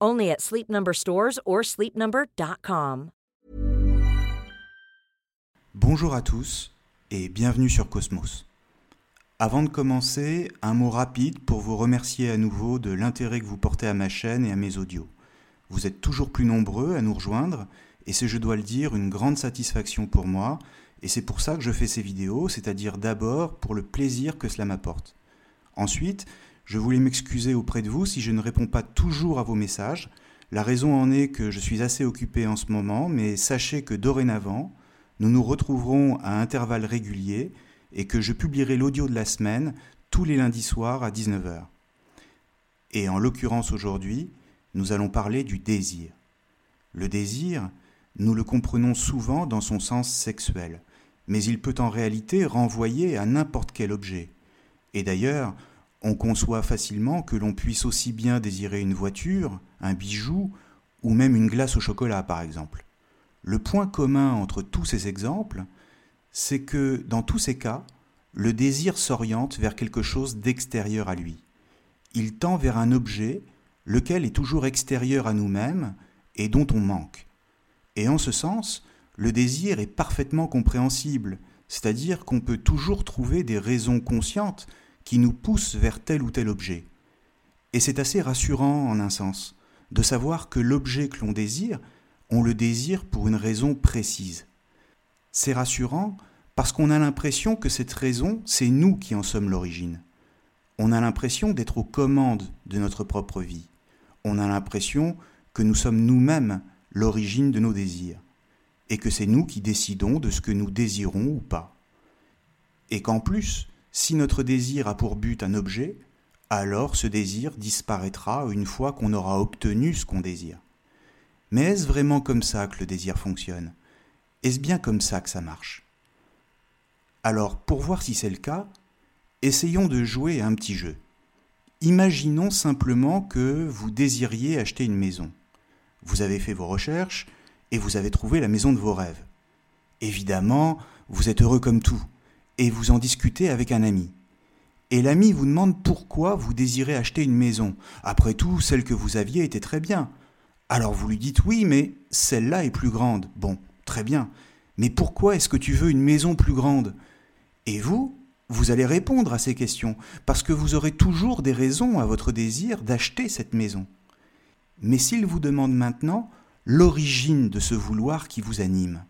Only at or sleepnumber.com. Bonjour à tous et bienvenue sur Cosmos. Avant de commencer, un mot rapide pour vous remercier à nouveau de l'intérêt que vous portez à ma chaîne et à mes audios. Vous êtes toujours plus nombreux à nous rejoindre et c'est, je dois le dire, une grande satisfaction pour moi et c'est pour ça que je fais ces vidéos, c'est-à-dire d'abord pour le plaisir que cela m'apporte. Ensuite, je voulais m'excuser auprès de vous si je ne réponds pas toujours à vos messages. La raison en est que je suis assez occupé en ce moment, mais sachez que dorénavant, nous nous retrouverons à intervalles réguliers et que je publierai l'audio de la semaine tous les lundis soirs à 19h. Et en l'occurrence aujourd'hui, nous allons parler du désir. Le désir, nous le comprenons souvent dans son sens sexuel, mais il peut en réalité renvoyer à n'importe quel objet. Et d'ailleurs, on conçoit facilement que l'on puisse aussi bien désirer une voiture, un bijou, ou même une glace au chocolat par exemple. Le point commun entre tous ces exemples, c'est que dans tous ces cas, le désir s'oriente vers quelque chose d'extérieur à lui. Il tend vers un objet, lequel est toujours extérieur à nous-mêmes et dont on manque. Et en ce sens, le désir est parfaitement compréhensible, c'est-à-dire qu'on peut toujours trouver des raisons conscientes qui nous pousse vers tel ou tel objet. Et c'est assez rassurant en un sens, de savoir que l'objet que l'on désire, on le désire pour une raison précise. C'est rassurant parce qu'on a l'impression que cette raison, c'est nous qui en sommes l'origine. On a l'impression d'être aux commandes de notre propre vie. On a l'impression que nous sommes nous-mêmes l'origine de nos désirs, et que c'est nous qui décidons de ce que nous désirons ou pas. Et qu'en plus, si notre désir a pour but un objet, alors ce désir disparaîtra une fois qu'on aura obtenu ce qu'on désire. Mais est-ce vraiment comme ça que le désir fonctionne? Est-ce bien comme ça que ça marche? Alors, pour voir si c'est le cas, essayons de jouer à un petit jeu. Imaginons simplement que vous désiriez acheter une maison. Vous avez fait vos recherches et vous avez trouvé la maison de vos rêves. Évidemment, vous êtes heureux comme tout et vous en discutez avec un ami. Et l'ami vous demande pourquoi vous désirez acheter une maison. Après tout, celle que vous aviez était très bien. Alors vous lui dites oui, mais celle-là est plus grande. Bon, très bien. Mais pourquoi est-ce que tu veux une maison plus grande? Et vous, vous allez répondre à ces questions, parce que vous aurez toujours des raisons à votre désir d'acheter cette maison. Mais s'il vous demande maintenant l'origine de ce vouloir qui vous anime,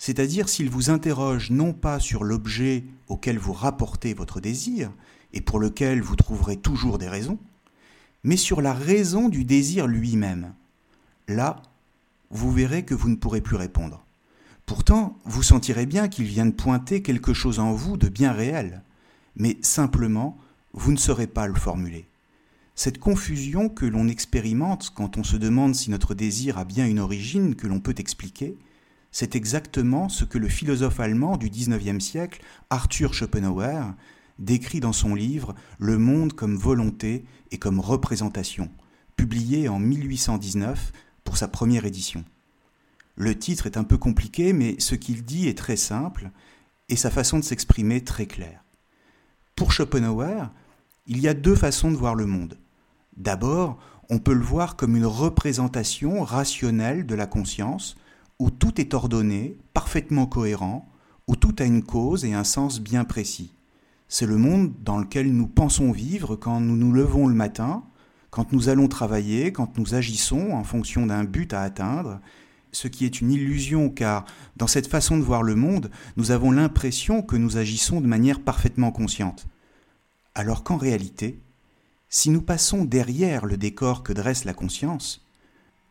c'est-à-dire s'il vous interroge non pas sur l'objet auquel vous rapportez votre désir, et pour lequel vous trouverez toujours des raisons, mais sur la raison du désir lui-même. Là, vous verrez que vous ne pourrez plus répondre. Pourtant, vous sentirez bien qu'il vient de pointer quelque chose en vous de bien réel, mais simplement, vous ne saurez pas le formuler. Cette confusion que l'on expérimente quand on se demande si notre désir a bien une origine que l'on peut expliquer, c'est exactement ce que le philosophe allemand du XIXe siècle, Arthur Schopenhauer, décrit dans son livre Le monde comme volonté et comme représentation, publié en 1819 pour sa première édition. Le titre est un peu compliqué, mais ce qu'il dit est très simple et sa façon de s'exprimer très claire. Pour Schopenhauer, il y a deux façons de voir le monde. D'abord, on peut le voir comme une représentation rationnelle de la conscience, où tout est ordonné, parfaitement cohérent, où tout a une cause et un sens bien précis. C'est le monde dans lequel nous pensons vivre quand nous nous levons le matin, quand nous allons travailler, quand nous agissons en fonction d'un but à atteindre, ce qui est une illusion car dans cette façon de voir le monde, nous avons l'impression que nous agissons de manière parfaitement consciente. Alors qu'en réalité, si nous passons derrière le décor que dresse la conscience,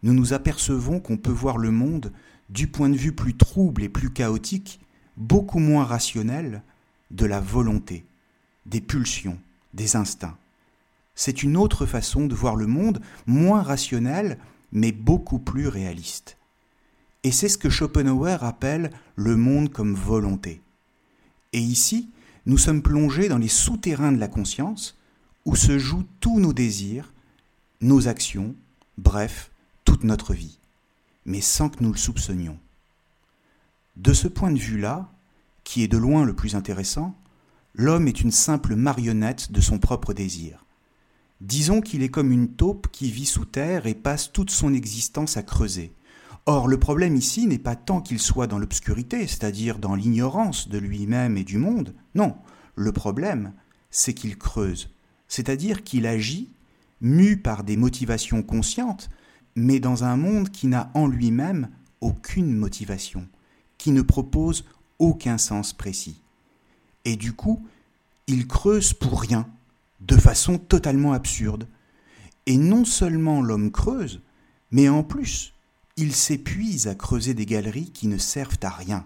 nous nous apercevons qu'on peut voir le monde du point de vue plus trouble et plus chaotique, beaucoup moins rationnel, de la volonté, des pulsions, des instincts. C'est une autre façon de voir le monde, moins rationnelle, mais beaucoup plus réaliste. Et c'est ce que Schopenhauer appelle le monde comme volonté. Et ici, nous sommes plongés dans les souterrains de la conscience, où se jouent tous nos désirs, nos actions, bref, toute notre vie, mais sans que nous le soupçonnions. De ce point de vue-là, qui est de loin le plus intéressant, l'homme est une simple marionnette de son propre désir. Disons qu'il est comme une taupe qui vit sous terre et passe toute son existence à creuser, Or, le problème ici n'est pas tant qu'il soit dans l'obscurité, c'est-à-dire dans l'ignorance de lui-même et du monde. Non, le problème, c'est qu'il creuse, c'est-à-dire qu'il agit, mu par des motivations conscientes, mais dans un monde qui n'a en lui-même aucune motivation, qui ne propose aucun sens précis. Et du coup, il creuse pour rien, de façon totalement absurde. Et non seulement l'homme creuse, mais en plus, il s'épuise à creuser des galeries qui ne servent à rien,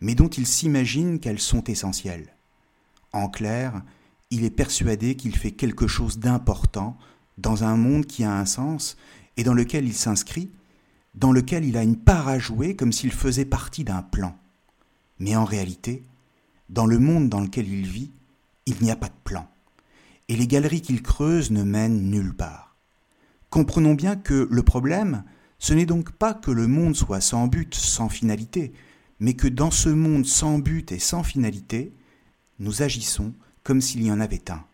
mais dont il s'imagine qu'elles sont essentielles. En clair, il est persuadé qu'il fait quelque chose d'important dans un monde qui a un sens et dans lequel il s'inscrit, dans lequel il a une part à jouer comme s'il faisait partie d'un plan. Mais en réalité, dans le monde dans lequel il vit, il n'y a pas de plan, et les galeries qu'il creuse ne mènent nulle part. Comprenons bien que le problème, ce n'est donc pas que le monde soit sans but, sans finalité, mais que dans ce monde sans but et sans finalité, nous agissons comme s'il y en avait un.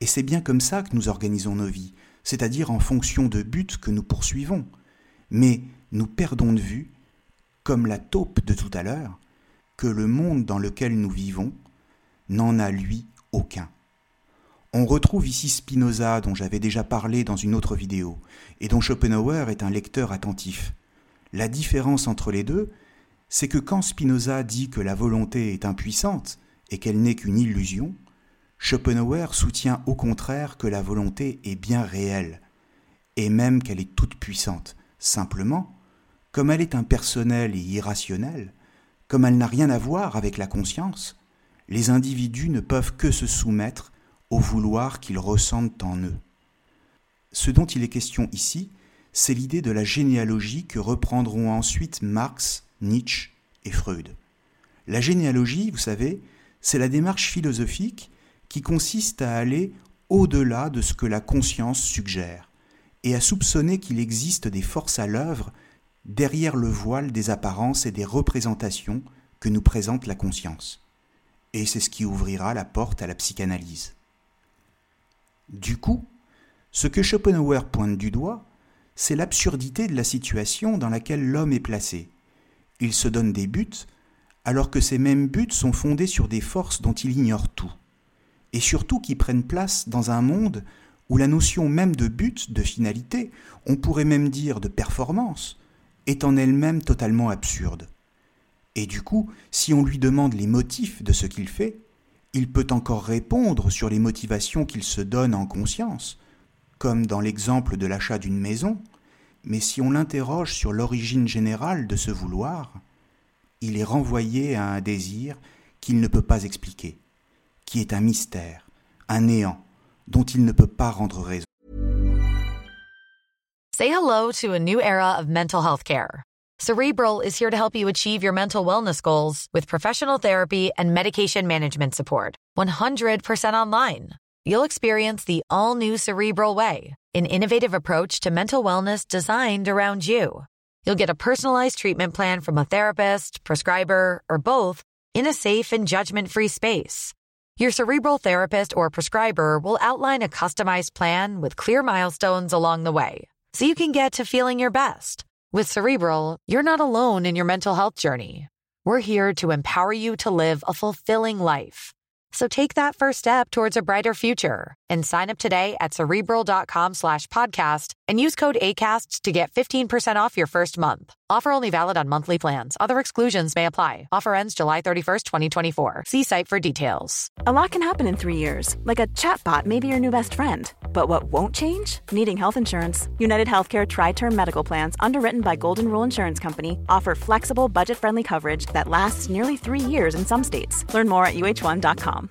Et c'est bien comme ça que nous organisons nos vies, c'est-à-dire en fonction de buts que nous poursuivons. Mais nous perdons de vue, comme la taupe de tout à l'heure, que le monde dans lequel nous vivons n'en a lui aucun. On retrouve ici Spinoza, dont j'avais déjà parlé dans une autre vidéo, et dont Schopenhauer est un lecteur attentif. La différence entre les deux, c'est que quand Spinoza dit que la volonté est impuissante et qu'elle n'est qu'une illusion, Schopenhauer soutient au contraire que la volonté est bien réelle, et même qu'elle est toute puissante. Simplement, comme elle est impersonnelle et irrationnelle, comme elle n'a rien à voir avec la conscience, les individus ne peuvent que se soumettre au vouloir qu'ils ressentent en eux. Ce dont il est question ici, c'est l'idée de la généalogie que reprendront ensuite Marx, Nietzsche et Freud. La généalogie, vous savez, c'est la démarche philosophique qui consiste à aller au-delà de ce que la conscience suggère et à soupçonner qu'il existe des forces à l'œuvre derrière le voile des apparences et des représentations que nous présente la conscience. Et c'est ce qui ouvrira la porte à la psychanalyse. Du coup, ce que Schopenhauer pointe du doigt, c'est l'absurdité de la situation dans laquelle l'homme est placé. Il se donne des buts, alors que ces mêmes buts sont fondés sur des forces dont il ignore tout, et surtout qui prennent place dans un monde où la notion même de but, de finalité, on pourrait même dire de performance, est en elle-même totalement absurde. Et du coup, si on lui demande les motifs de ce qu'il fait, il peut encore répondre sur les motivations qu'il se donne en conscience, comme dans l'exemple de l'achat d'une maison, mais si on l'interroge sur l'origine générale de ce vouloir, il est renvoyé à un désir qu'il ne peut pas expliquer, qui est un mystère, un néant, dont il ne peut pas rendre raison. Say hello to a new era of mental health care. Cerebral is here to help you achieve your mental wellness goals with professional therapy and medication management support. 100% online. You'll experience the all new Cerebral Way, an innovative approach to mental wellness designed around you. You'll get a personalized treatment plan from a therapist, prescriber, or both in a safe and judgment free space. Your cerebral therapist or prescriber will outline a customized plan with clear milestones along the way so you can get to feeling your best. With Cerebral, you're not alone in your mental health journey. We're here to empower you to live a fulfilling life. So take that first step towards a brighter future and sign up today at cerebral.com slash podcast and use code ACasts to get 15% off your first month. Offer only valid on monthly plans. Other exclusions may apply. Offer ends July 31st, 2024. See site for details. A lot can happen in three years, like a chatbot may be your new best friend. But what won't change? Needing health insurance. United Healthcare Tri Term Medical Plans, underwritten by Golden Rule Insurance Company, offer flexible, budget friendly coverage that lasts nearly three years in some states. Learn more at uh1.com.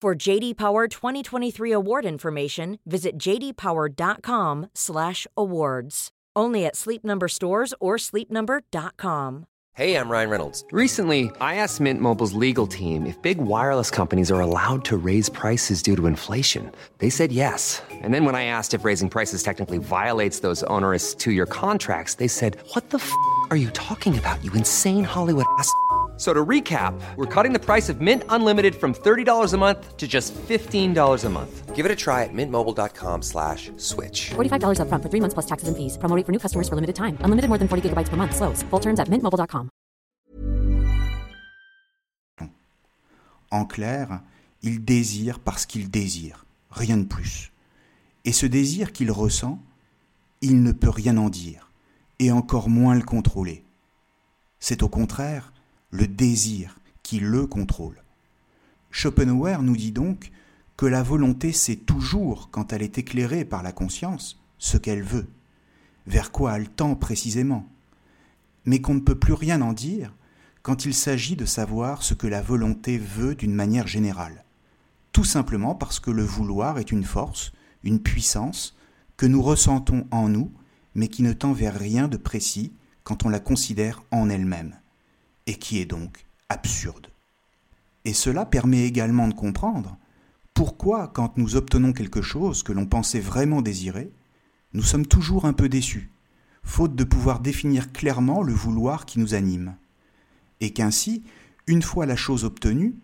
For JD Power 2023 award information, visit jdpower.com/awards. Only at Sleep Number stores or sleepnumber.com. Hey, I'm Ryan Reynolds. Recently, I asked Mint Mobile's legal team if big wireless companies are allowed to raise prices due to inflation. They said yes. And then when I asked if raising prices technically violates those onerous two-year contracts, they said, "What the f*** are you talking about? You insane Hollywood ass." So to recap, we're cutting the price of Mint Unlimited from $30 a month to just $15 a month. Give it a try at mintmobile.com slash switch. $45 upfront for three months plus taxes and fees. Promo rate for new customers for limited time. Unlimited more than 40 gigabytes per month. Slows. Full terms at mintmobile.com. En clair, il désire parce qu'il désire, rien de plus. Et ce désir qu'il ressent, il ne peut rien en dire, et encore moins le contrôler. C'est au contraire le désir qui le contrôle. Schopenhauer nous dit donc que la volonté sait toujours, quand elle est éclairée par la conscience, ce qu'elle veut, vers quoi elle tend précisément, mais qu'on ne peut plus rien en dire quand il s'agit de savoir ce que la volonté veut d'une manière générale, tout simplement parce que le vouloir est une force, une puissance, que nous ressentons en nous, mais qui ne tend vers rien de précis quand on la considère en elle-même et qui est donc absurde. Et cela permet également de comprendre pourquoi, quand nous obtenons quelque chose que l'on pensait vraiment désirer, nous sommes toujours un peu déçus, faute de pouvoir définir clairement le vouloir qui nous anime. Et qu'ainsi, une fois la chose obtenue,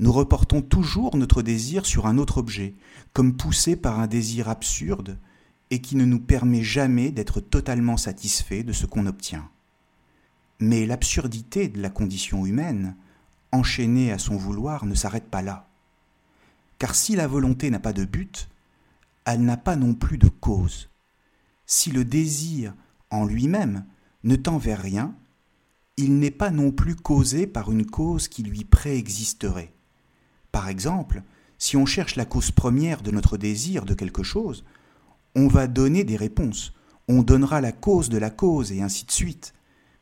nous reportons toujours notre désir sur un autre objet, comme poussé par un désir absurde et qui ne nous permet jamais d'être totalement satisfait de ce qu'on obtient. Mais l'absurdité de la condition humaine, enchaînée à son vouloir, ne s'arrête pas là. Car si la volonté n'a pas de but, elle n'a pas non plus de cause. Si le désir en lui-même ne tend vers rien, il n'est pas non plus causé par une cause qui lui préexisterait. Par exemple, si on cherche la cause première de notre désir de quelque chose, on va donner des réponses, on donnera la cause de la cause et ainsi de suite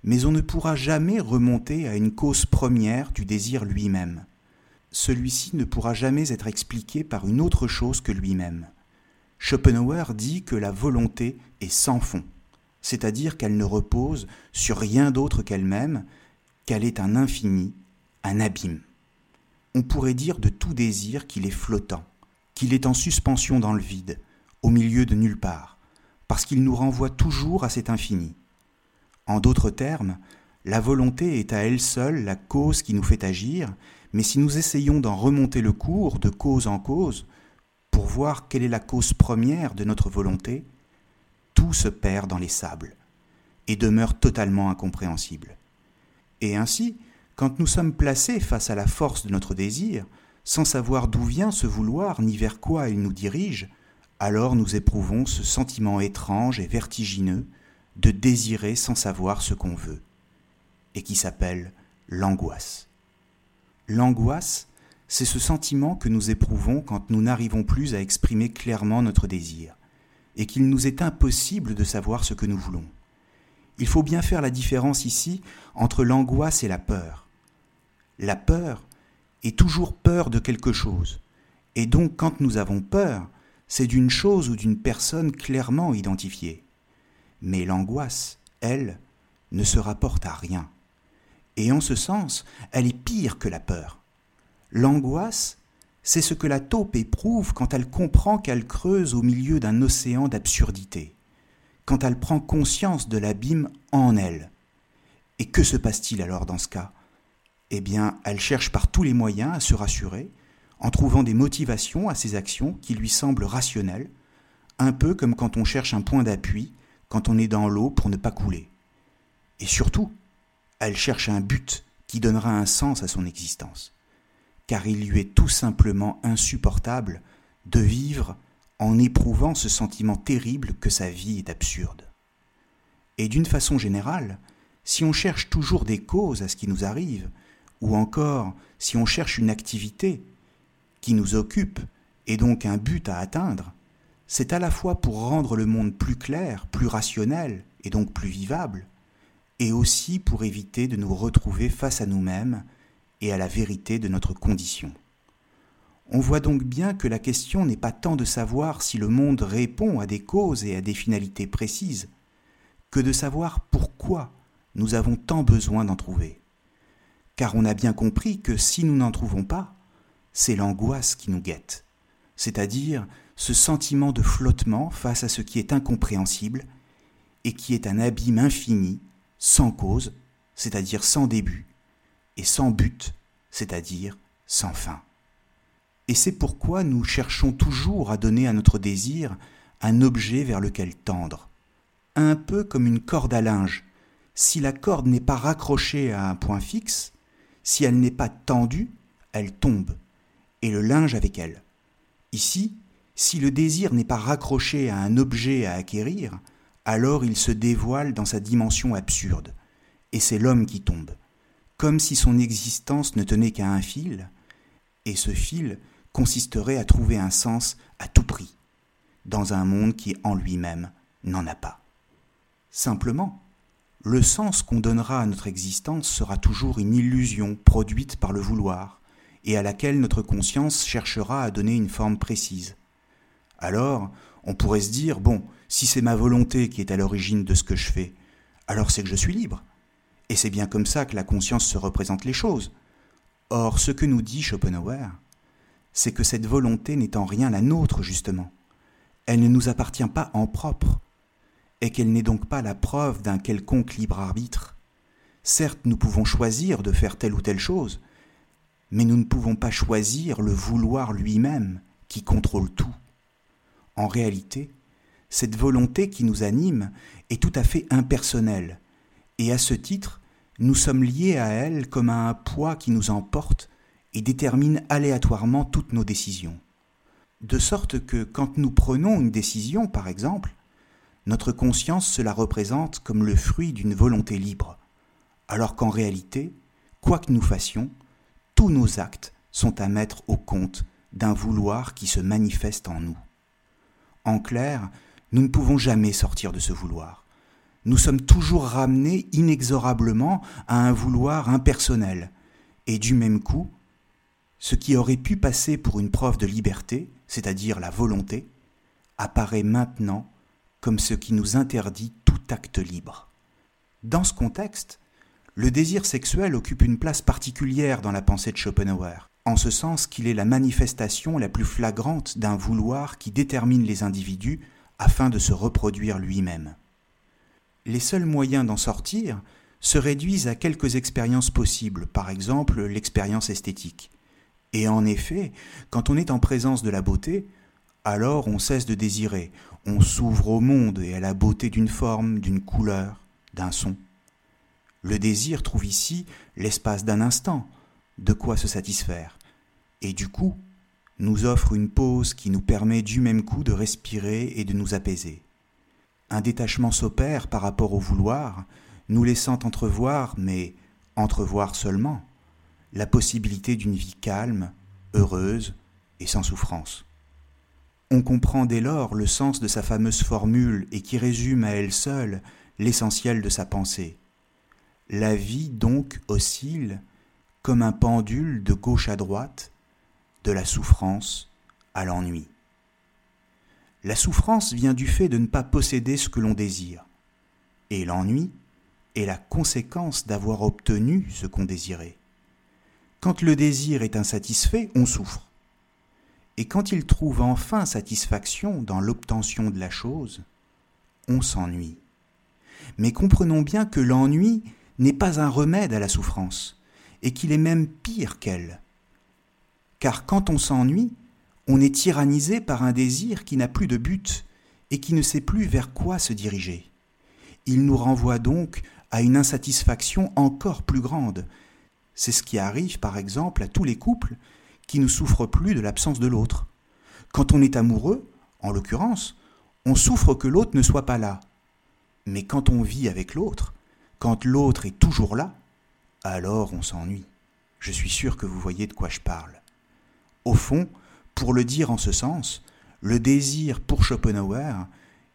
mais on ne pourra jamais remonter à une cause première du désir lui-même. Celui-ci ne pourra jamais être expliqué par une autre chose que lui-même. Schopenhauer dit que la volonté est sans fond, c'est-à-dire qu'elle ne repose sur rien d'autre qu'elle-même, qu'elle est un infini, un abîme. On pourrait dire de tout désir qu'il est flottant, qu'il est en suspension dans le vide, au milieu de nulle part, parce qu'il nous renvoie toujours à cet infini. En d'autres termes, la volonté est à elle seule la cause qui nous fait agir, mais si nous essayons d'en remonter le cours de cause en cause, pour voir quelle est la cause première de notre volonté, tout se perd dans les sables et demeure totalement incompréhensible. Et ainsi, quand nous sommes placés face à la force de notre désir, sans savoir d'où vient ce vouloir ni vers quoi il nous dirige, alors nous éprouvons ce sentiment étrange et vertigineux de désirer sans savoir ce qu'on veut, et qui s'appelle l'angoisse. L'angoisse, c'est ce sentiment que nous éprouvons quand nous n'arrivons plus à exprimer clairement notre désir, et qu'il nous est impossible de savoir ce que nous voulons. Il faut bien faire la différence ici entre l'angoisse et la peur. La peur est toujours peur de quelque chose, et donc quand nous avons peur, c'est d'une chose ou d'une personne clairement identifiée. Mais l'angoisse, elle, ne se rapporte à rien. Et en ce sens, elle est pire que la peur. L'angoisse, c'est ce que la taupe éprouve quand elle comprend qu'elle creuse au milieu d'un océan d'absurdité, quand elle prend conscience de l'abîme en elle. Et que se passe-t-il alors dans ce cas? Eh bien, elle cherche par tous les moyens à se rassurer, en trouvant des motivations à ses actions qui lui semblent rationnelles, un peu comme quand on cherche un point d'appui quand on est dans l'eau pour ne pas couler. Et surtout, elle cherche un but qui donnera un sens à son existence car il lui est tout simplement insupportable de vivre en éprouvant ce sentiment terrible que sa vie est absurde. Et d'une façon générale, si on cherche toujours des causes à ce qui nous arrive, ou encore si on cherche une activité qui nous occupe et donc un but à atteindre, c'est à la fois pour rendre le monde plus clair, plus rationnel et donc plus vivable, et aussi pour éviter de nous retrouver face à nous-mêmes et à la vérité de notre condition. On voit donc bien que la question n'est pas tant de savoir si le monde répond à des causes et à des finalités précises, que de savoir pourquoi nous avons tant besoin d'en trouver. Car on a bien compris que si nous n'en trouvons pas, c'est l'angoisse qui nous guette, c'est-à-dire ce sentiment de flottement face à ce qui est incompréhensible et qui est un abîme infini, sans cause, c'est-à-dire sans début, et sans but, c'est-à-dire sans fin. Et c'est pourquoi nous cherchons toujours à donner à notre désir un objet vers lequel tendre, un peu comme une corde à linge. Si la corde n'est pas raccrochée à un point fixe, si elle n'est pas tendue, elle tombe, et le linge avec elle. Ici, si le désir n'est pas raccroché à un objet à acquérir, alors il se dévoile dans sa dimension absurde, et c'est l'homme qui tombe comme si son existence ne tenait qu'à un fil, et ce fil consisterait à trouver un sens à tout prix, dans un monde qui en lui-même n'en a pas. Simplement, le sens qu'on donnera à notre existence sera toujours une illusion produite par le vouloir, et à laquelle notre conscience cherchera à donner une forme précise. Alors, on pourrait se dire, bon, si c'est ma volonté qui est à l'origine de ce que je fais, alors c'est que je suis libre. Et c'est bien comme ça que la conscience se représente les choses. Or, ce que nous dit Schopenhauer, c'est que cette volonté n'est en rien la nôtre, justement. Elle ne nous appartient pas en propre, et qu'elle n'est donc pas la preuve d'un quelconque libre arbitre. Certes, nous pouvons choisir de faire telle ou telle chose, mais nous ne pouvons pas choisir le vouloir lui-même qui contrôle tout. En réalité, cette volonté qui nous anime est tout à fait impersonnelle, et à ce titre, nous sommes liés à elle comme à un poids qui nous emporte et détermine aléatoirement toutes nos décisions. De sorte que quand nous prenons une décision, par exemple, notre conscience se la représente comme le fruit d'une volonté libre, alors qu'en réalité, quoi que nous fassions, tous nos actes sont à mettre au compte d'un vouloir qui se manifeste en nous. En clair, nous ne pouvons jamais sortir de ce vouloir nous sommes toujours ramenés inexorablement à un vouloir impersonnel. Et du même coup, ce qui aurait pu passer pour une preuve de liberté, c'est-à-dire la volonté, apparaît maintenant comme ce qui nous interdit tout acte libre. Dans ce contexte, le désir sexuel occupe une place particulière dans la pensée de Schopenhauer, en ce sens qu'il est la manifestation la plus flagrante d'un vouloir qui détermine les individus afin de se reproduire lui-même les seuls moyens d'en sortir se réduisent à quelques expériences possibles, par exemple l'expérience esthétique. Et en effet, quand on est en présence de la beauté, alors on cesse de désirer, on s'ouvre au monde et à la beauté d'une forme, d'une couleur, d'un son. Le désir trouve ici l'espace d'un instant, de quoi se satisfaire, et du coup nous offre une pause qui nous permet du même coup de respirer et de nous apaiser un détachement s'opère par rapport au vouloir, nous laissant entrevoir, mais entrevoir seulement, la possibilité d'une vie calme, heureuse et sans souffrance. On comprend dès lors le sens de sa fameuse formule et qui résume à elle seule l'essentiel de sa pensée. La vie donc oscille comme un pendule de gauche à droite, de la souffrance à l'ennui. La souffrance vient du fait de ne pas posséder ce que l'on désire, et l'ennui est la conséquence d'avoir obtenu ce qu'on désirait. Quand le désir est insatisfait, on souffre. Et quand il trouve enfin satisfaction dans l'obtention de la chose, on s'ennuie. Mais comprenons bien que l'ennui n'est pas un remède à la souffrance, et qu'il est même pire qu'elle. Car quand on s'ennuie, on est tyrannisé par un désir qui n'a plus de but et qui ne sait plus vers quoi se diriger. Il nous renvoie donc à une insatisfaction encore plus grande. C'est ce qui arrive par exemple à tous les couples qui ne souffrent plus de l'absence de l'autre. Quand on est amoureux, en l'occurrence, on souffre que l'autre ne soit pas là. Mais quand on vit avec l'autre, quand l'autre est toujours là, alors on s'ennuie. Je suis sûr que vous voyez de quoi je parle. Au fond, pour le dire en ce sens, le désir pour Schopenhauer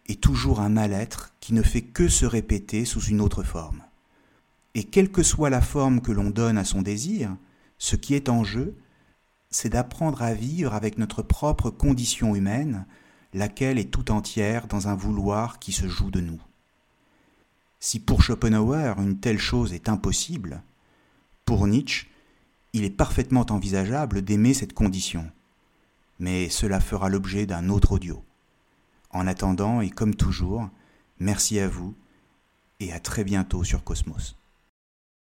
est toujours un mal-être qui ne fait que se répéter sous une autre forme. Et quelle que soit la forme que l'on donne à son désir, ce qui est en jeu, c'est d'apprendre à vivre avec notre propre condition humaine, laquelle est tout entière dans un vouloir qui se joue de nous. Si pour Schopenhauer une telle chose est impossible, pour Nietzsche, il est parfaitement envisageable d'aimer cette condition. Mais cela fera l'objet d'un autre audio. En attendant, et comme toujours, merci à vous et à très bientôt sur Cosmos.